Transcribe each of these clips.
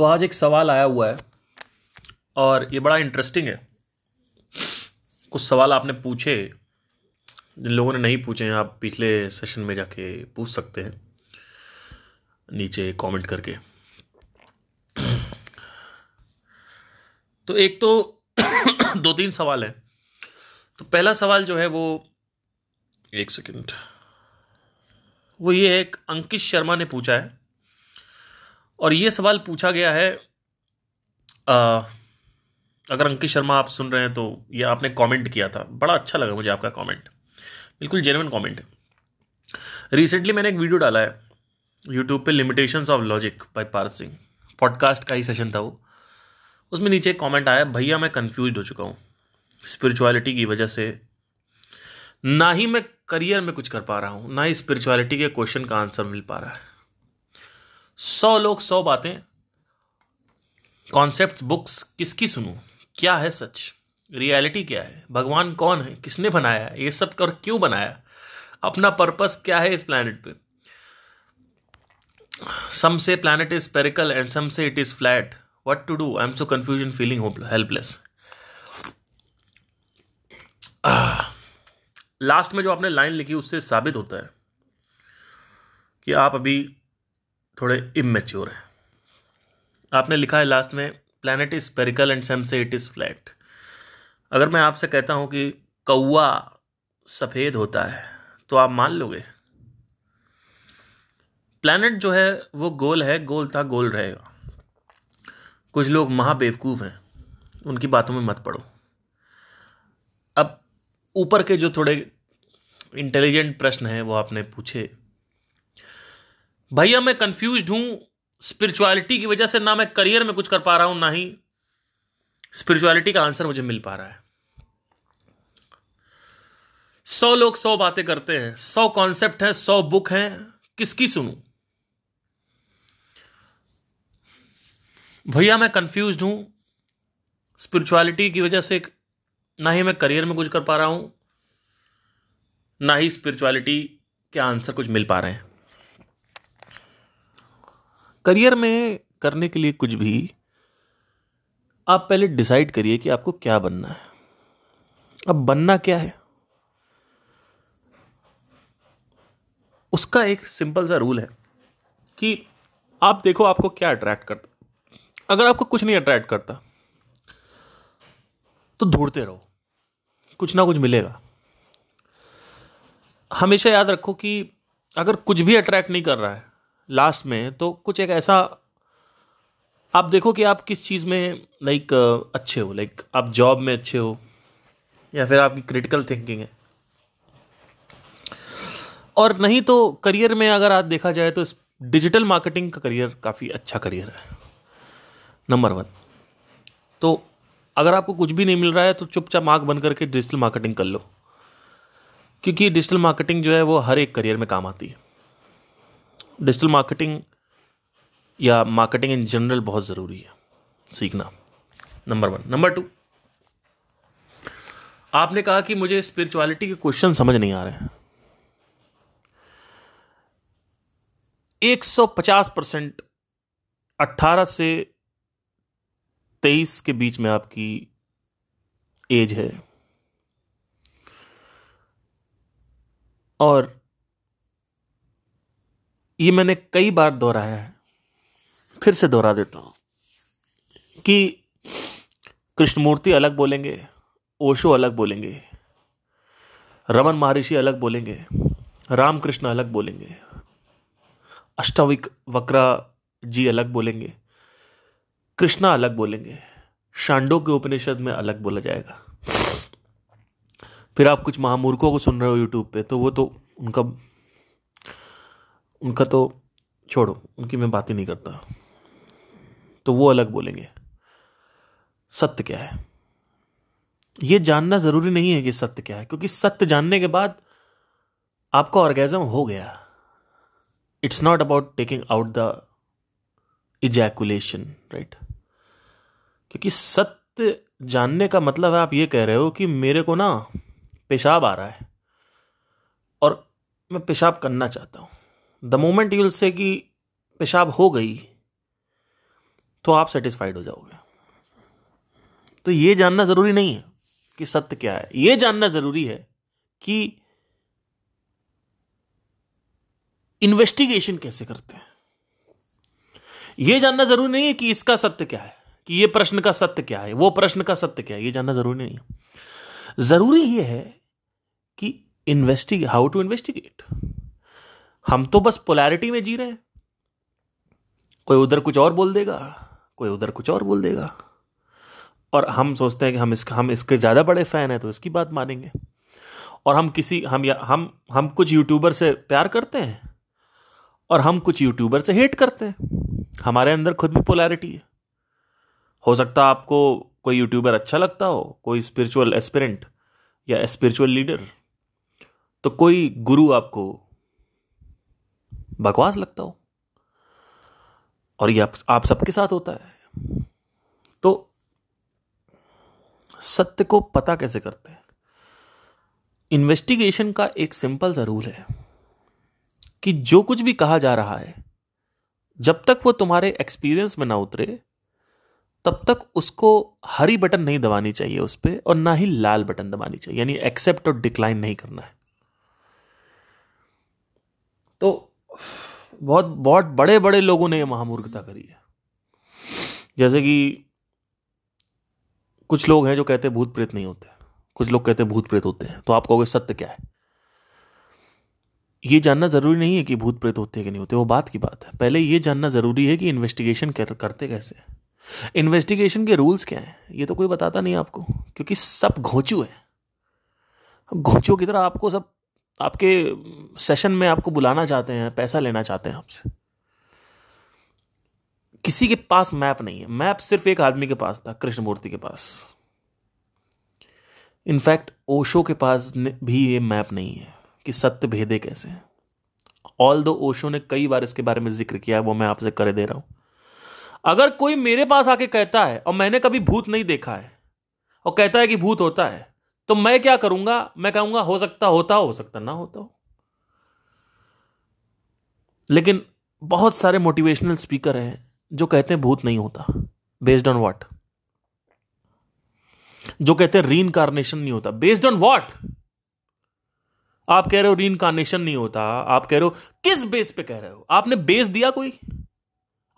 तो आज एक सवाल आया हुआ है, और ये बड़ा इंटरेस्टिंग है। कुछ सवाल आपने पूछे, जिन लोगों ने नहीं पूछे हैं, आप पिछले सेशन में जाके पूछ सकते हैं, नीचे कमेंट करके। तो एक तो दो तीन सवाल है। तो पहला सवाल जो है वो, एक सेकंड वो ये है अंकित शर्मा ने पूछा है और ये सवाल पूछा गया है आ, अगर अंकित शर्मा आप सुन रहे हैं तो ये आपने कमेंट किया था। बड़ा अच्छा लगा मुझे आपका कमेंट बिल्कुल जेनवन कमेंट रिसेंटली मैंने एक वीडियो डाला है यूट्यूब पे limitations of logic by Parth Singh podcast का ही सेशन था वो। उसमें नीचे एक कमेंट आया भैया मैं कंफ्यूज हो चुका हूँ। स्पिरिचुअलिटी की वजह से ना ही मैं करियर में कुछ कर पा रहा हूँ ना ही स्पिरिचुअलिटी के क्वेश्चन का आंसर मिल पा रहा है। सौ लोग, सौ बातें। कॉन्सेप्ट बुक्स किसकी सुनूं? क्या है सच? रियलिटी क्या है? भगवान कौन है? किसने बनाया? है ये सब कर क्यों बनाया? अपना पर्पस क्या है इस प्लैनेट पे? Some say planet is spherical and some say it is flat what to do I am so confusion feeling helpless last में जो आपने लाइन लिखी, उससे साबित होता है कि आप अभी थोड़े इमेच्योर हैं। आपने लिखा है लास्ट में planet is spherical and some say it is flat अगर मैं आपसे कहता हूँ कि कौआ सफ़ेद होता है तो आप मान लोगे? प्लैनेट जो है, वो गोल है, गोल था, गोल रहेगा। कुछ लोग महाबेवकूफ़ हैं, उनकी बातों में मत पड़ो। अब ऊपर के जो थोड़े इंटेलिजेंट प्रश्न हैं, वो आपने पूछे। भैया, मैं कंफ्यूज हूँ। स्पिरिचुअलिटी की वजह से ना मैं करियर में कुछ कर पा रहा हूँ, ना ही स्पिरिचुअलिटी का आंसर मुझे मिल पा रहा है। सौ लोग सौ बातें करते हैं, सौ कॉन्सेप्ट हैं, सौ बुक हैं, किसकी सुनूं? भैया, मैं कंफ्यूज हूँ। स्पिरिचुअलिटी की वजह से ना ही मैं करियर में कुछ कर पा रहा हूँ, ना ही स्पिरिचुअलिटी के आंसर कुछ मिल पा रहे हैं। करियर में करने के लिए कुछ भी, आप पहले डिसाइड करिए कि आपको क्या बनना है। अब बनना क्या है? उसका एक सिंपल सा रूल है कि आप देखो आपको क्या अट्रैक्ट करता। अगर आपको कुछ नहीं अट्रैक्ट करता तो ढूंढते रहो। कुछ ना कुछ मिलेगा। हमेशा याद रखो कि अगर कुछ भी अट्रैक्ट नहीं कर रहा है लास्ट में तो कुछ एक ऐसा, आप देखो कि आप किस चीज़ में लाइक अच्छे हो लाइक आप जॉब में अच्छे हो, या फिर आपकी क्रिटिकल थिंकिंग है। और नहीं तो करियर में अगर आज देखा जाए तो डिजिटल मार्केटिंग का करियर काफ़ी अच्छा करियर है। नंबर वन तो अगर आपको कुछ भी नहीं मिल रहा है तो चुपचाप आँख बन करके डिजिटल मार्केटिंग कर लो। क्योंकि डिजिटल मार्केटिंग जो है, वो हर एक करियर में काम आती है। डिजिटल मार्केटिंग या मार्केटिंग इन जनरल बहुत ज़रूरी है, सीखना नंबर वन नंबर टू आपने कहा कि मुझे स्पिरिचुअलिटी के क्वेश्चन समझ नहीं आ रहे हैं। एक सौ पचास परसेंट अट्ठारह से तेईस के बीच में आपकी एज है। और ये मैंने कई बार दोहराया है। फिर से दोहरा देता हूँ कि कृष्णमूर्ति अलग बोलेंगे, ओशो अलग बोलेंगे, रमन महर्षि अलग बोलेंगे, रामकृष्ण अलग बोलेंगे, अष्टाविक वक्रा जी अलग बोलेंगे, कृष्णा अलग बोलेंगे, शांडो के उपनिषद में अलग बोला जाएगा। फिर आप कुछ महामूर्खों को सुन रहे हो यूट्यूब पे तो वो तो उनका उनका तो छोड़ो, उनकी मैं बात ही नहीं करता। तो वो अलग बोलेंगे। सत्य क्या है? ये जानना ज़रूरी नहीं है कि सत्य क्या है, क्योंकि सत्य जानने के बाद आपका ऑर्गेजम हो गया। It's not about taking out the ejaculation right क्योंकि सत्य जानने का मतलब है, आप ये कह रहे हो कि मेरे को ना पेशाब आ रहा है, और मैं पेशाब करना चाहता हूँ। द मोमेंट यूल से कि पेशाब हो गई तो आप सेटिस्फाइड हो जाओगे। तो ये जानना ज़रूरी नहीं है कि सत्य क्या है। ये जानना ज़रूरी है कि इन्वेस्टिगेशन कैसे करते हैं। यह जानना ज़रूरी नहीं है कि इसका सत्य क्या है, कि यह प्रश्न का सत्य क्या है, वो प्रश्न का सत्य क्या है यह जानना ज़रूरी नहीं है। ज़रूरी यह है कि इन्वेस्टिगे हाउ टू इन्वेस्टिगेट हम तो बस पोलैरिटी में जी रहे हैं। कोई उधर कुछ और बोल देगा, कोई उधर कुछ और बोल देगा। और हम सोचते हैं कि हम इसका, हम इसके ज़्यादा बड़े फ़ैन हैं तो इसकी बात मानेंगे। और हम किसी, हम या, हम हम कुछ यूट्यूबर से प्यार करते हैं, और हम कुछ यूट्यूबर से हेट करते हैं। हमारे अंदर खुद भी पोलैरिटी है। हो सकता है आपको कोई यूट्यूबर अच्छा लगता हो, कोई स्पिरिचुअल एस्पिरेंट या स्पिरिचुअल लीडर तो कोई गुरु आपको बकवास लगता हो। और ये आप, आप सबके साथ होता है। तो सत्य को पता कैसे करते हैं? इन्वेस्टिगेशन का एक सिंपल सा रूल है कि जो कुछ भी कहा जा रहा है जब तक वो तुम्हारे एक्सपीरियंस में ना उतरे तब तक उसको हरी बटन नहीं दबानी चाहिए उस पर और ना ही लाल बटन दबानी चाहिए। यानी एक्सेप्ट और डिक्लाइन नहीं करना है। तो बहुत बहुत बड़े बड़े लोगों ने यह महामूर्खता करी है। जैसे कि कुछ लोग हैं जो कहते भूत प्रेत नहीं होते कुछ लोग कहते भूत प्रेत होते हैं। तो आप कहोगे सत्य क्या है? ये जानना ज़रूरी नहीं है कि भूत प्रेत होते हैं कि नहीं होते वो बात की बात है। पहले ये जानना ज़रूरी है कि इन्वेस्टिगेशन करते कैसे इन्वेस्टिगेशन के रूल्स क्या हैं? ये तो कोई बताता नहीं आपको। क्योंकि सब घोचू है। घोचू की तरह आपको सब आपके सेशन में आपको बुलाना चाहते हैं, पैसा लेना चाहते हैं आपसे। किसी के पास मैप नहीं है। मैप सिर्फ़ एक आदमी के पास था, कृष्णमूर्ति के पास। इनफैक्ट ओशो के पास भी ये मैप नहीं है कि सत्य भेदे कैसे हैं। ऑल दो ओशो ने कई बार इसके बारे में ज़िक्र किया है, वो मैं आपसे करे दे रहा हूँ। अगर कोई मेरे पास आके कहता है, और मैंने कभी भूत नहीं देखा है, और कहता है कि भूत होता है तो मैं क्या करूँगा? मैं कहूँगा, हो सकता, होता, हो सकता, ना होता हो। लेकिन बहुत सारे मोटिवेशनल स्पीकर हैं जो कहते हैं भूत नहीं होता बेस्ड ऑन व्हाट जो कहते हैं री इनकारनेशन नहीं होता बेस्ड ऑन व्हाट आप कह रहे हो री इनकारनेशन नहीं होता, आप कह रहे हो, किस बेस पे कह रहे हो? आपने बेस दिया कोई?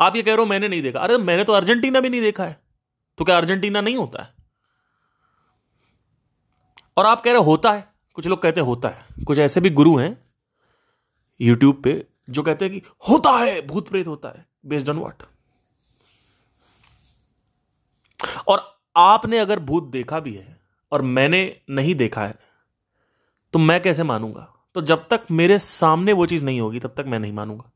आप ये कह रहे हो, मैंने नहीं देखा। अरे, मैंने तो अर्जेंटीना भी नहीं देखा है। तो क्या अर्जेंटीना नहीं होता है? और आप कह रहे होता है। कुछ लोग कहते हैं, होता है। कुछ ऐसे भी गुरु हैं यूट्यूब पे, जो कहते हैं कि होता है, भूत प्रेत होता है बेस्ड ऑन व्हाट और आपने अगर भूत देखा भी है, और मैंने नहीं देखा है तो मैं कैसे मानूँगा? तो जब तक मेरे सामने वो चीज़ नहीं होगी, तब तक मैं नहीं मानूँगा।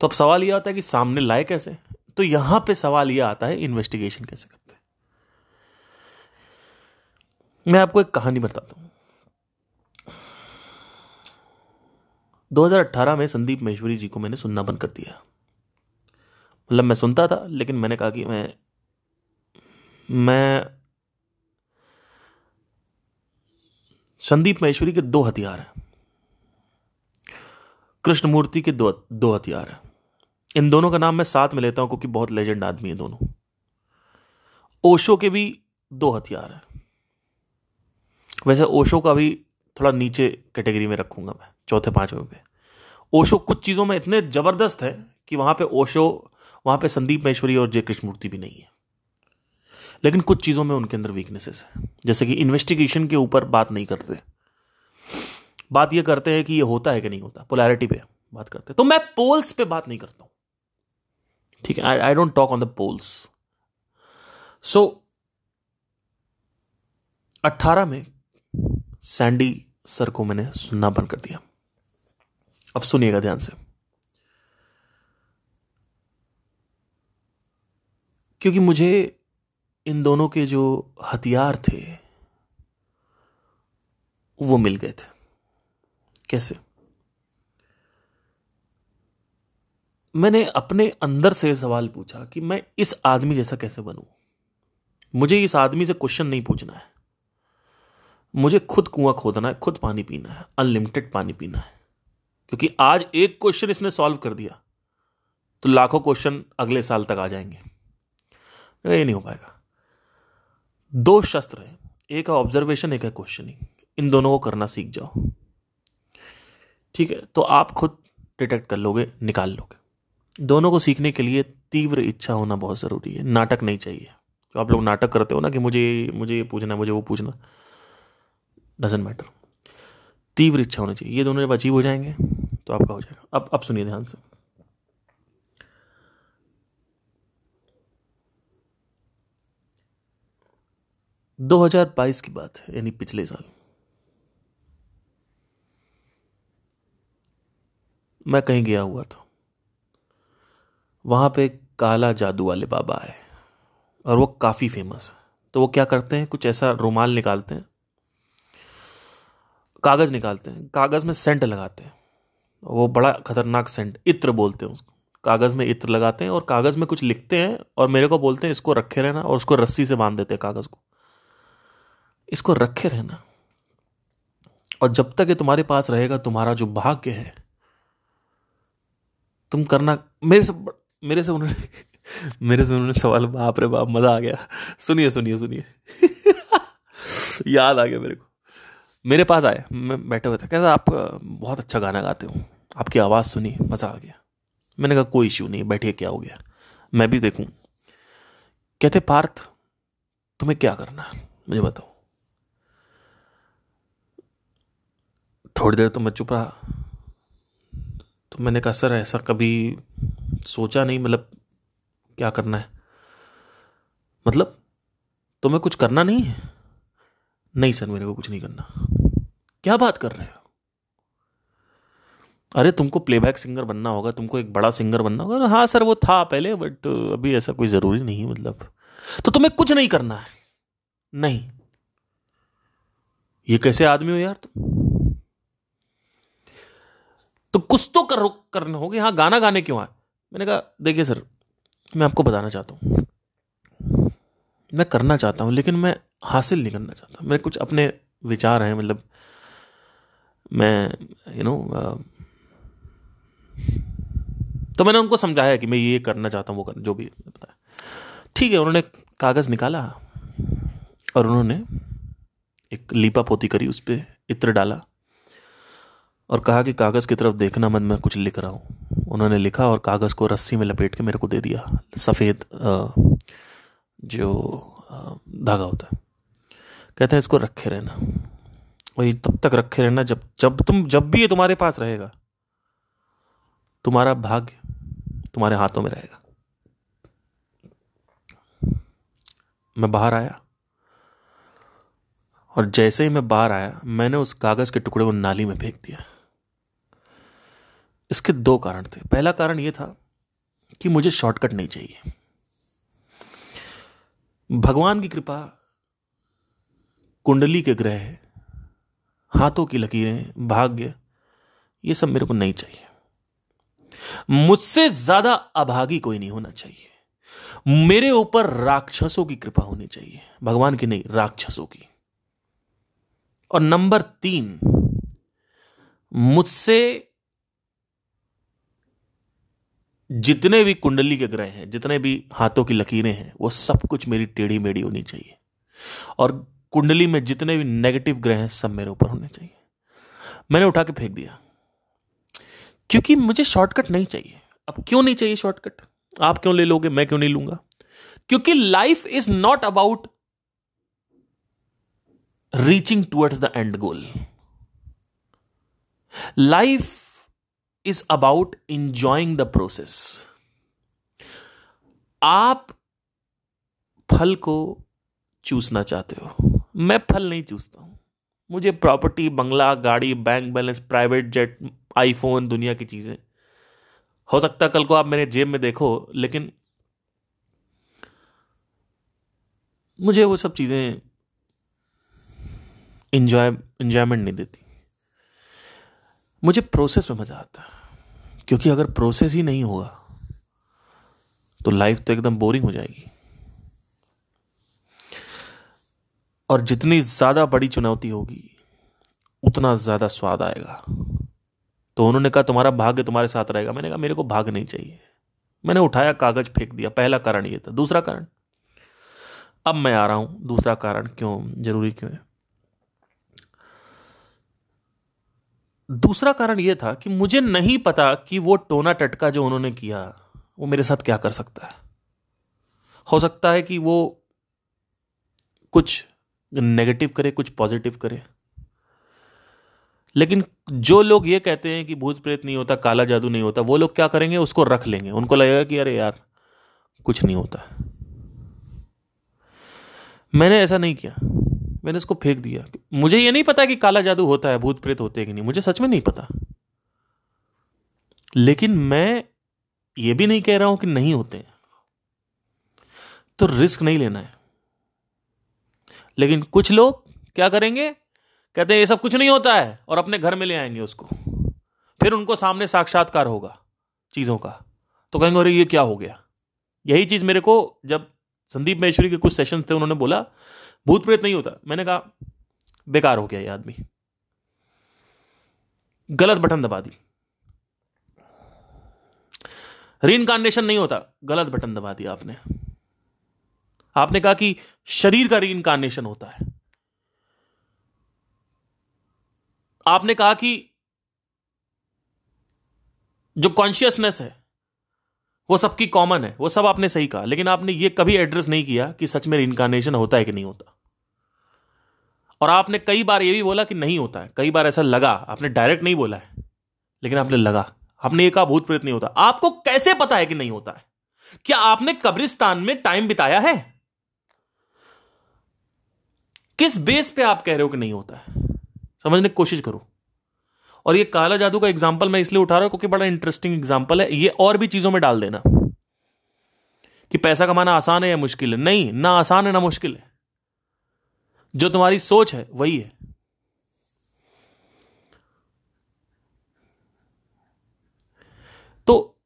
तो अब सवाल यह आता है कि सामने लाए कैसे? तो यहाँ पे सवाल यह आता है इन्वेस्टिगेशन कैसे करते मैं आपको एक कहानी बताता हूँ। 2018 में संदीप महेश्वरी जी को मैंने सुनना बंद कर दिया। मतलब मैं सुनता था, लेकिन मैंने कहा कि मैं मैं संदीप महेश्वरी के दो हथियार हैं। कृष्णमूर्ति के दो दो हथियार हैं। इन दोनों का नाम मैं साथ में लेता हूँ, क्योंकि बहुत लेजेंड आदमी है दोनों। ओशो के भी दो हथियार हैं। वैसे ओशो का भी थोड़ा नीचे कैटेगरी में रखूँगा मैं, चौथे पाँचवें पे। ओशो कुछ चीज़ों में इतने ज़बरदस्त है कि वहाँ पे ओशो, वहाँ पे संदीप महेश्वरी और जय कृष्णमूर्ति भी नहीं है। लेकिन कुछ चीज़ों में उनके अंदर वीकनेसेस है। जैसे कि इन्वेस्टिगेशन के ऊपर बात नहीं करते। बात यह करते हैं कि ये होता है कि नहीं होता पोलैरिटी पे बात करते हैं। तो मैं पोल्स पे बात नहीं करता हूँ। ठीक है I don't talk on the polls so अट्ठारह में सैंडी सर को मैंने सुनना बंद कर दिया। अब सुनिएगा ध्यान से। क्योंकि मुझे इन दोनों के जो हथियार थे, वो मिल गए थे। कैसे? मैंने अपने अंदर से सवाल पूछा कि मैं इस आदमी जैसा कैसे बनूं? मुझे इस आदमी से क्वेश्चन नहीं पूछना है। मुझे खुद कुआँ खोदना है, खुद पानी पीना है अनलिमिटेड पानी पीना है। क्योंकि आज एक क्वेश्चन इसने सॉल्व कर दिया तो लाखों क्वेश्चन अगले साल तक आ जाएँगे। ये नहीं हो पाएगा। दो शस्त्र है, एक है ऑब्जर्वेशन एक है क्वेश्चनिंग इन दोनों को करना सीख जाओ। ठीक है तो आप खुद डिटेक्ट कर लोगे, निकाल लोगे। दोनों को सीखने के लिए तीव्र इच्छा होना बहुत ज़रूरी है, नाटक नहीं चाहिए। जो आप लोग नाटक करते हो ना कि मुझे मुझे ये पूछना है, मुझे वो पूछना डजेंट मैटर तीव्र इच्छा होनी चाहिए। ये दोनों जब अचीव हो जाएँगे तो आपका हो जाएगा। अब अब सुनिए ध्यान से। दो हज़ार बाईस की बात है, यानी पिछले साल। मैं कहीं गया हुआ था। वहाँ पे काला जादू वाले बाबा आए, और वो काफ़ी फ़ेमस है। तो वो क्या करते हैं? कुछ ऐसा रुमाल निकालते हैं कागज़ निकालते हैं, कागज़ में सेंट लगाते हैं। वो बड़ा खतरनाक सेंट, इत्र बोलते हैं उसको। कागज़ में इत्र लगाते हैं और कागज़ में कुछ लिखते हैं और मेरे को बोलते हैं, इसको रखे रहना और उसको रस्सी से बाँध देते हैं कागज़ को। इसको रखे रहना। और जब तक ये तुम्हारे पास रहेगा, तुम्हारा जो भाग्य है, तुम करना, मेरे से मेरे से उन्होंने, मेरे से उन्होंने सवाल, बाप रे बाप, मज़ा आ गया। सुनिए सुनिए सुनिए। याद आ गया मेरे को। मेरे पास आए मैं बैठे हुए थे, कहता, आप, बहुत अच्छा गाना गाते हो, आपकी आवाज़ सुनी मज़ा आ गया। मैंने कहा, कोई इश्यू नहीं, बैठिए, क्या हो गया? मैं भी देखूँ। कहते, पार्थ, तुम्हें क्या करना है, मुझे बताओ। थोड़ी देर तो मैं चुप रहा तो मैंने कहा, सर, ऐसा कभी सोचा नहीं मतलब क्या करना है? मतलब तुम्हें कुछ करना नहीं है? नहीं, सर, मेरे को कुछ नहीं करना। क्या बात कर रहे हो? अरे, तुमको प्लेबैक सिंगर बनना होगा, तुमको एक बड़ा सिंगर बनना होगा। हाँ सर वो था पहले बट अभी ऐसा कोई ज़रूरी नहीं मतलब। तो तुम्हें कुछ नहीं करना है। नहीं। ये कैसे आदमी हो यार तुम? तो कुछ तो कर, करना होगा। हाँ गाना गाने क्यों आए? मैंने कहा, देखिए सर मैं आपको बताना चाहता हूँ। मैं करना चाहता हूँ, लेकिन मैं हासिल नहीं करना चाहता। मेरे कुछ अपने विचार हैं मतलब मैं यू नो तो मैंने उनको समझाया कि मैं ये करना चाहता हूँ, वो कर, जो भी बताया। ठीक है, उन्होंने कागज़ निकाला और उन्होंने एक लीपा पोती करी, उस पर इत्र डाला और कहा कि कागज़ की तरफ़ देखना मत, मैं कुछ लिख रहा हूँ। उन्होंने लिखा और कागज़ को रस्सी में लपेट के मेरे को दे दिया, सफ़ेद जो धागा होता है। कहते हैं, इसको रखे रहना। वही तब तक रखे रहना, जब जब तुम, जब भी ये तुम्हारे पास रहेगा, तुम्हारा भाग्य तुम्हारे हाथों में रहेगा। मैं बाहर आया, और जैसे ही मैं बाहर आया, मैंने उस कागज़ के टुकड़े को नाली में फेंक दिया। इसके दो कारण थे। पहला कारण यह था कि मुझे शॉर्टकट नहीं चाहिए। भगवान की कृपा कुंडली के ग्रह हाथों की लकीरें, भाग्य, ये सब मेरे को नहीं चाहिए। मुझसे ज़्यादा अभागी कोई नहीं होना चाहिए। मेरे ऊपर राक्षसों की कृपा होनी चाहिए। भगवान की नहीं, राक्षसों की। और नंबर तीन, मुझसे जितने भी कुंडली के ग्रह हैं, जितने भी हाथों की लकीरें हैं, वो सब कुछ मेरी टेढ़ी मेढ़ी होनी चाहिए। और कुंडली में जितने भी नेगेटिव ग्रह हैं, सब मेरे ऊपर होने चाहिए। मैंने उठा के फेंक दिया। क्योंकि मुझे शॉर्टकट नहीं चाहिए। अब क्यों नहीं चाहिए शॉर्टकट आप क्यों ले लोगे? मैं क्यों नहीं लूँगा? क्योंकि life is not about reaching towards the end goal life is about enjoying the process आप फल को चूसना चाहते हो। मैं फल नहीं चूसता हूँ। मुझे प्रॉपर्टी बंगला, गाड़ी bank balance private jet iPhone दुनिया की चीज़ें। हो सकता कल को आप मेरे जेब में देखो, लेकिन मुझे वो सब चीज़ें इंजॉय इंजॉयमेंट नहीं देती। मुझे प्रोसेस में मज़ा आता है, क्योंकि अगर प्रोसेस ही नहीं होगा तो लाइफ तो एकदम बोरिंग हो जाएगी। और जितनी ज़्यादा बड़ी चुनौती होगी, उतना ज़्यादा स्वाद आएगा। तो उन्होंने कहा, तुम्हारा भाग्य तुम्हारे साथ रहेगा। मैंने कहा, मेरे को भाग नहीं चाहिए। मैंने उठाया कागज़, फेंक दिया। पहला कारण ये था। दूसरा कारण? अब मैं आ रहा हूँ। दूसरा कारण क्यों? ज़रूरी क्यों है? दूसरा कारण यह था कि मुझे नहीं पता कि वो टोना टटका जो उन्होंने किया, वो मेरे साथ क्या कर सकता है। हो सकता है कि वो कुछ नेगेटिव करे, कुछ पॉजिटिव करे। लेकिन जो लोग ये कहते हैं कि भूत प्रेत नहीं होता, काला जादू नहीं होता, वो लोग क्या करेंगे? उसको रख लेंगे। उनको लगेगा कि अरे यार, कुछ नहीं होता। मैंने ऐसा नहीं किया। मैंने इसको फेंक दिया। मुझे ये नहीं पता कि काला जादू होता है, भूत प्रेत होते हैं कि नहीं। मुझे सच में नहीं पता। लेकिन मैं ये भी नहीं कह रहा हूँ कि नहीं होते तो रिस्क नहीं लेना है। लेकिन कुछ लोग क्या करेंगे? कहते हैं, ये सब कुछ नहीं होता है, और अपने घर में ले आएँगे उसको। फिर उनको सामने साक्षात्कार होगा चीज़ों का। तो कहेंगे, अरे, ये क्या हो गया? यही चीज़ मेरे को जब संदीप महेश्वरी के कुछ सेशन थे, उन्होंने बोला, भूत प्रेत नहीं होता। मैंने कहा, बेकार हो गया ये आदमी। गलत बटन दबा दी। रीइनकारनेशन नहीं होता, गलत बटन दबा दिया आपने। आपने कहा कि शरीर का रीइनकारनेशन होता है। आपने कहा कि जो कॉन्शियसनेस है, वो सबकी कॉमन है, वो सब आपने सही कहा, लेकिन आपने ये कभी एड्रेस नहीं किया कि सच में इनकारनेशन होता है कि नहीं होता। और आपने कई बार ये भी बोला कि नहीं होता है। कई बार ऐसा लगा, आपने डायरेक्ट नहीं बोला है, लेकिन आपने लगा। आपने ये कहा, भूत प्रेत नहीं होता। आपको कैसे पता है कि नहीं होता है? क्या आपने कब्रिस्तान में टाइम बिताया है? किस बेस पे आप कह रहे हो कि नहीं होता है? समझने की कोशिश करो। और ये काला जादू का एग्ज़ाम्पल मैं इसलिए उठा रहा हूँ क्योंकि बड़ा इंटरेस्टिंग एग्ज़ाम्पल है। ये और भी चीज़ों में डाल देना कि पैसा कमाना आसान है या मुश्किल है। नहीं, ना आसान है, ना मुश्किल है। जो तुम्हारी सोच है, वही है। तो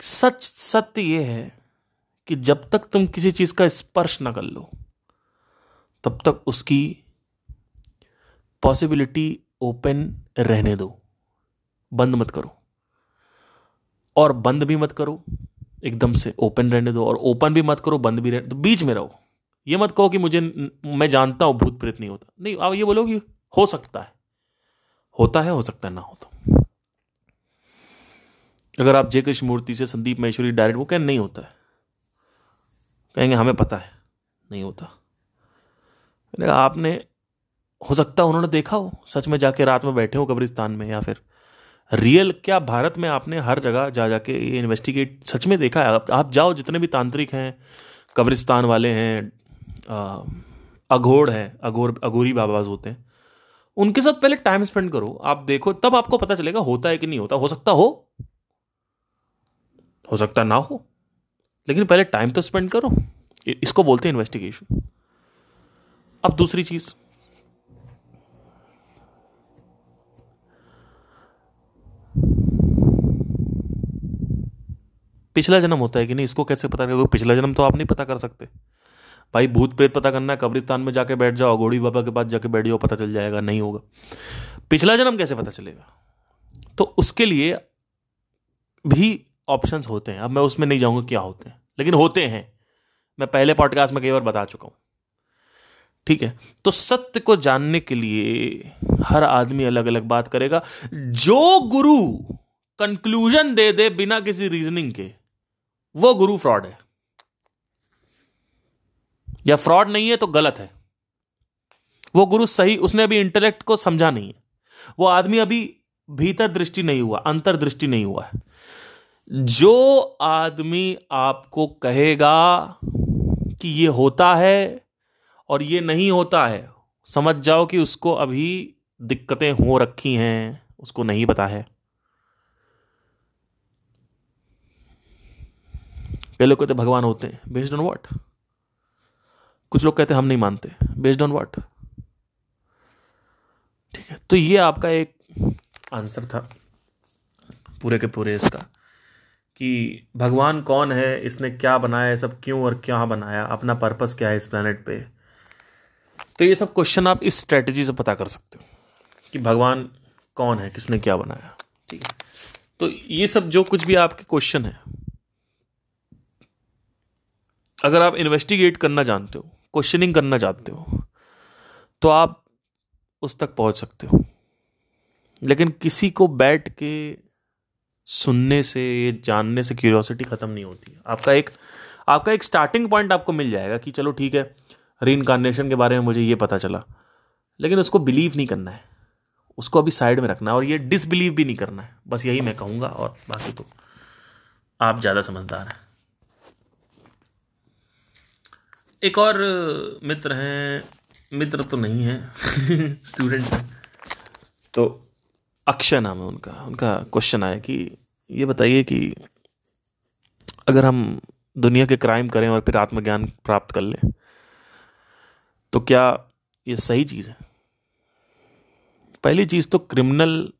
सच, सत्य यह है कि जब तक तुम किसी चीज़ का स्पर्श ना कर लो तब तक उसकी पॉसिबिलिटी ओपन रहने दो। बंद मत करो। और बंद भी मत करो। एकदम से ओपन रहने दो। और ओपन भी मत करो, बंद भी रहने दो बीच में रहो। ये मत कहो कि मुझे मैं जानता हूँ भूत प्रेत नहीं होता। नहीं, आप ये बोलो कि हो सकता है। होता है, हो सकता है, ना होता अगर आप जय कृष्ण मूर्ति से संदीप महेश्वरी डायरेक्ट, वो कहें, नहीं होता है। कहेंगे, हमें पता है, नहीं होता। आपने, हो सकता है उन्होंने देखा हो, सच में जाके रात में बैठे हो कब्रिस्तान में या फिर रियल क्या भारत में आपने हर जगह जा जाके ये इन्वेस्टिगेट सच में देखा है? आप जाओ, जितने भी तांत्रिक हैं, कब्रिस्तान वाले हैं अघोड़ हैं, अघोर, अघोरी बाबाज होते हैं, उनके साथ पहले टाइम स्पेंड करो। आप देखो, तब आपको पता चलेगा होता है कि नहीं होता। हो सकता हो हो सकता ना हो, लेकिन पहले टाइम तो स्पेंड करो। इसको बोलते हैं इन्वेस्टिगेशन अब दूसरी चीज़। पिछला जन्म होता है कि नहीं, इसको कैसे पता करोगे पिछला जन्म तो आप नहीं पता कर सकते। भाई, भूत प्रेत पता करना है, कब्रिस्तान में जाके बैठ जाओ, घोड़ी बाबा के पास जाके बैठ जाओ, पता चल जाएगा, नहीं होगा। पिछला जन्म कैसे पता चलेगा? तो उसके लिए भी ऑप्शंस होते हैं। अब मैं उसमें नहीं जाऊँगा, क्या होते हैं। लेकिन होते हैं। मैं पहले पॉडकास्ट में कई बार बता चुका हूँ। ठीक है? तो सत्य को जानने के लिए हर आदमी अलग अलग बात करेगा। जो गुरु कंक्लूजन दे दे बिना किसी रीजनिंग के, वो गुरु फ्रॉड है। या फ्रॉड नहीं है तो गलत है। वो गुरु सही, उसने अभी इंटेलेक्ट को समझा नहीं है। वो आदमी अभी भीतर दृष्टि नहीं हुआ, अंतर दृष्टि नहीं हुआ है। जो आदमी आपको कहेगा कि ये होता है और ये नहीं होता है। समझ जाओ कि उसको अभी दिक्कतें हो रखी हैं, उसको नहीं पता है। कई लोग कहते भगवान होते हैं। बेस्ड ऑन व्हाट कुछ लोग कहते हम नहीं मानते। बेस्ड ऑन व्हाट ठीक है तो ये आपका एक आंसर था, पूरे के पूरे इसका, कि भगवान कौन है, इसने क्या बनाया सब क्यों और क्या बनाया, अपना पर्पस क्या है इस प्लेनेट पे? तो ये सब क्वेश्चन आप इस स्ट्रेटजी से पता कर सकते हो कि भगवान कौन है, किसने क्या बनाया। ठीक है? तो ये सब जो कुछ भी आपके क्वेश्चन है, अगर आप इन्वेस्टिगेट करना जानते हो क्वेश्चनिंग करना चाहते हो तो आप उस तक पहुँच सकते हो। लेकिन किसी को बैठ के सुनने से, जानने से क्यूरियोसिटी ख़त्म नहीं होती। आपका एक आपका एक स्टार्टिंग पॉइंट आपको मिल जाएगा कि चलो ठीक है री के बारे में मुझे ये पता चला। लेकिन उसको बिलीव नहीं करना है। उसको अभी साइड में रखना है और ये डिसबिलीव भी नहीं करना है। बस यही मैं कहूँगा और बाकी तो आप ज़्यादा समझदार हैं। एक और मित्र हैं। मित्र तो नहीं है। स्टूडेंट्स हैं। तो अक्षय नाम है उनका। उनका क्वेश्चन आया कि ये बताइए कि अगर हम दुनिया के क्राइम करें और फिर आत्मज्ञान प्राप्त कर लें तो क्या ये सही चीज़ है? पहली चीज़ तो क्रिमिनल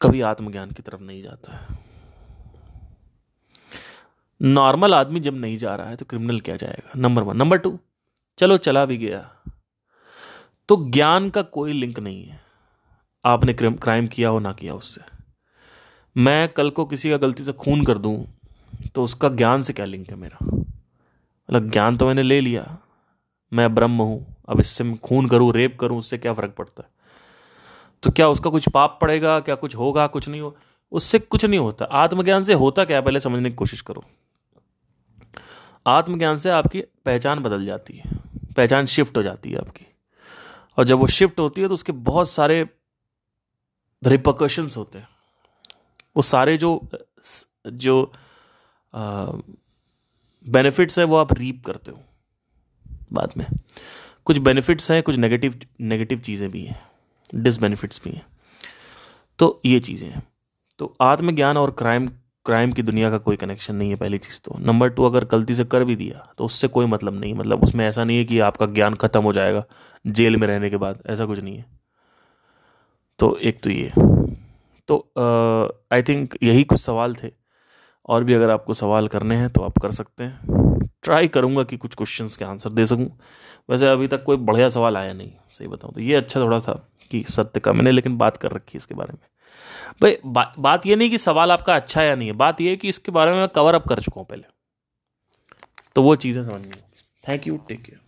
कभी आत्मज्ञान की तरफ़ नहीं जाता है। नॉर्मल आदमी जब नहीं जा रहा है तो क्रिमिनल क्या जाएगा? नंबर वन नंबर टू चलो चला भी गया तो ज्ञान का कोई लिंक नहीं है। आपने क्राइम किया हो, ना किया उससे। मैं कल को किसी का गलती से खून कर दूँ तो उसका ज्ञान से क्या लिंक है मेरा? मतलब ज्ञान तो मैंने ले लिया मैं ब्रह्म हूँ, अब इससे मैं खून करूँ, रेप करूँ, उससे क्या फ़र्क पड़ता है? तो क्या उसका कुछ पाप पड़ेगा, क्या कुछ होगा, कुछ नहीं हो? उससे कुछ नहीं होता। आत्मज्ञान से होता क्या पहले समझने की कोशिश करो। आत्मज्ञान से आपकी पहचान बदल जाती है। पहचान शिफ्ट हो जाती है आपकी। और जब वो शिफ्ट होती है तो उसके बहुत सारे रिपोकशंस होते हैं। वो सारे जो जो बेनिफिट्स हैं, वो आप रीप करते हो। बाद में। कुछ बेनिफिट्स हैं, कुछ नेगेटिव नेगेटिव चीज़ें भी हैं डिसबेनिफिट्स भी हैं। तो ये चीज़ें हैं। तो आत्मज्ञान और क्राइम क्राइम की दुनिया का कोई कनेक्शन नहीं है पहली चीज़ तो। नंबर टू अगर गलती से कर भी दिया तो उससे कोई मतलब नहीं। मतलब उसमें ऐसा नहीं है कि आपका ज्ञान खत्म हो जाएगा जेल में रहने के बाद। ऐसा कुछ नहीं है। तो एक तो ये। तो आई थिंक यही कुछ सवाल थे। और भी अगर आपको सवाल करने हैं तो आप कर सकते हैं। ट्राई करूँगा कि कुछ क्वेश्चन के आंसर दे सकूँ। वैसे अभी तक कोई बढ़िया सवाल आया नहीं सही बताऊँ तो। ये अच्छा थोड़ा था कि सत्य का मैंने लेकिन बात कर रखी इसके बारे में। भाई बा, बात ये नहीं कि सवाल आपका अच्छा या नहीं है बात ये है कि इसके बारे में मैं कवर अप कर चुका हूँ पहले। तो वो चीज़ें समझ में थैंक यू टेक केयर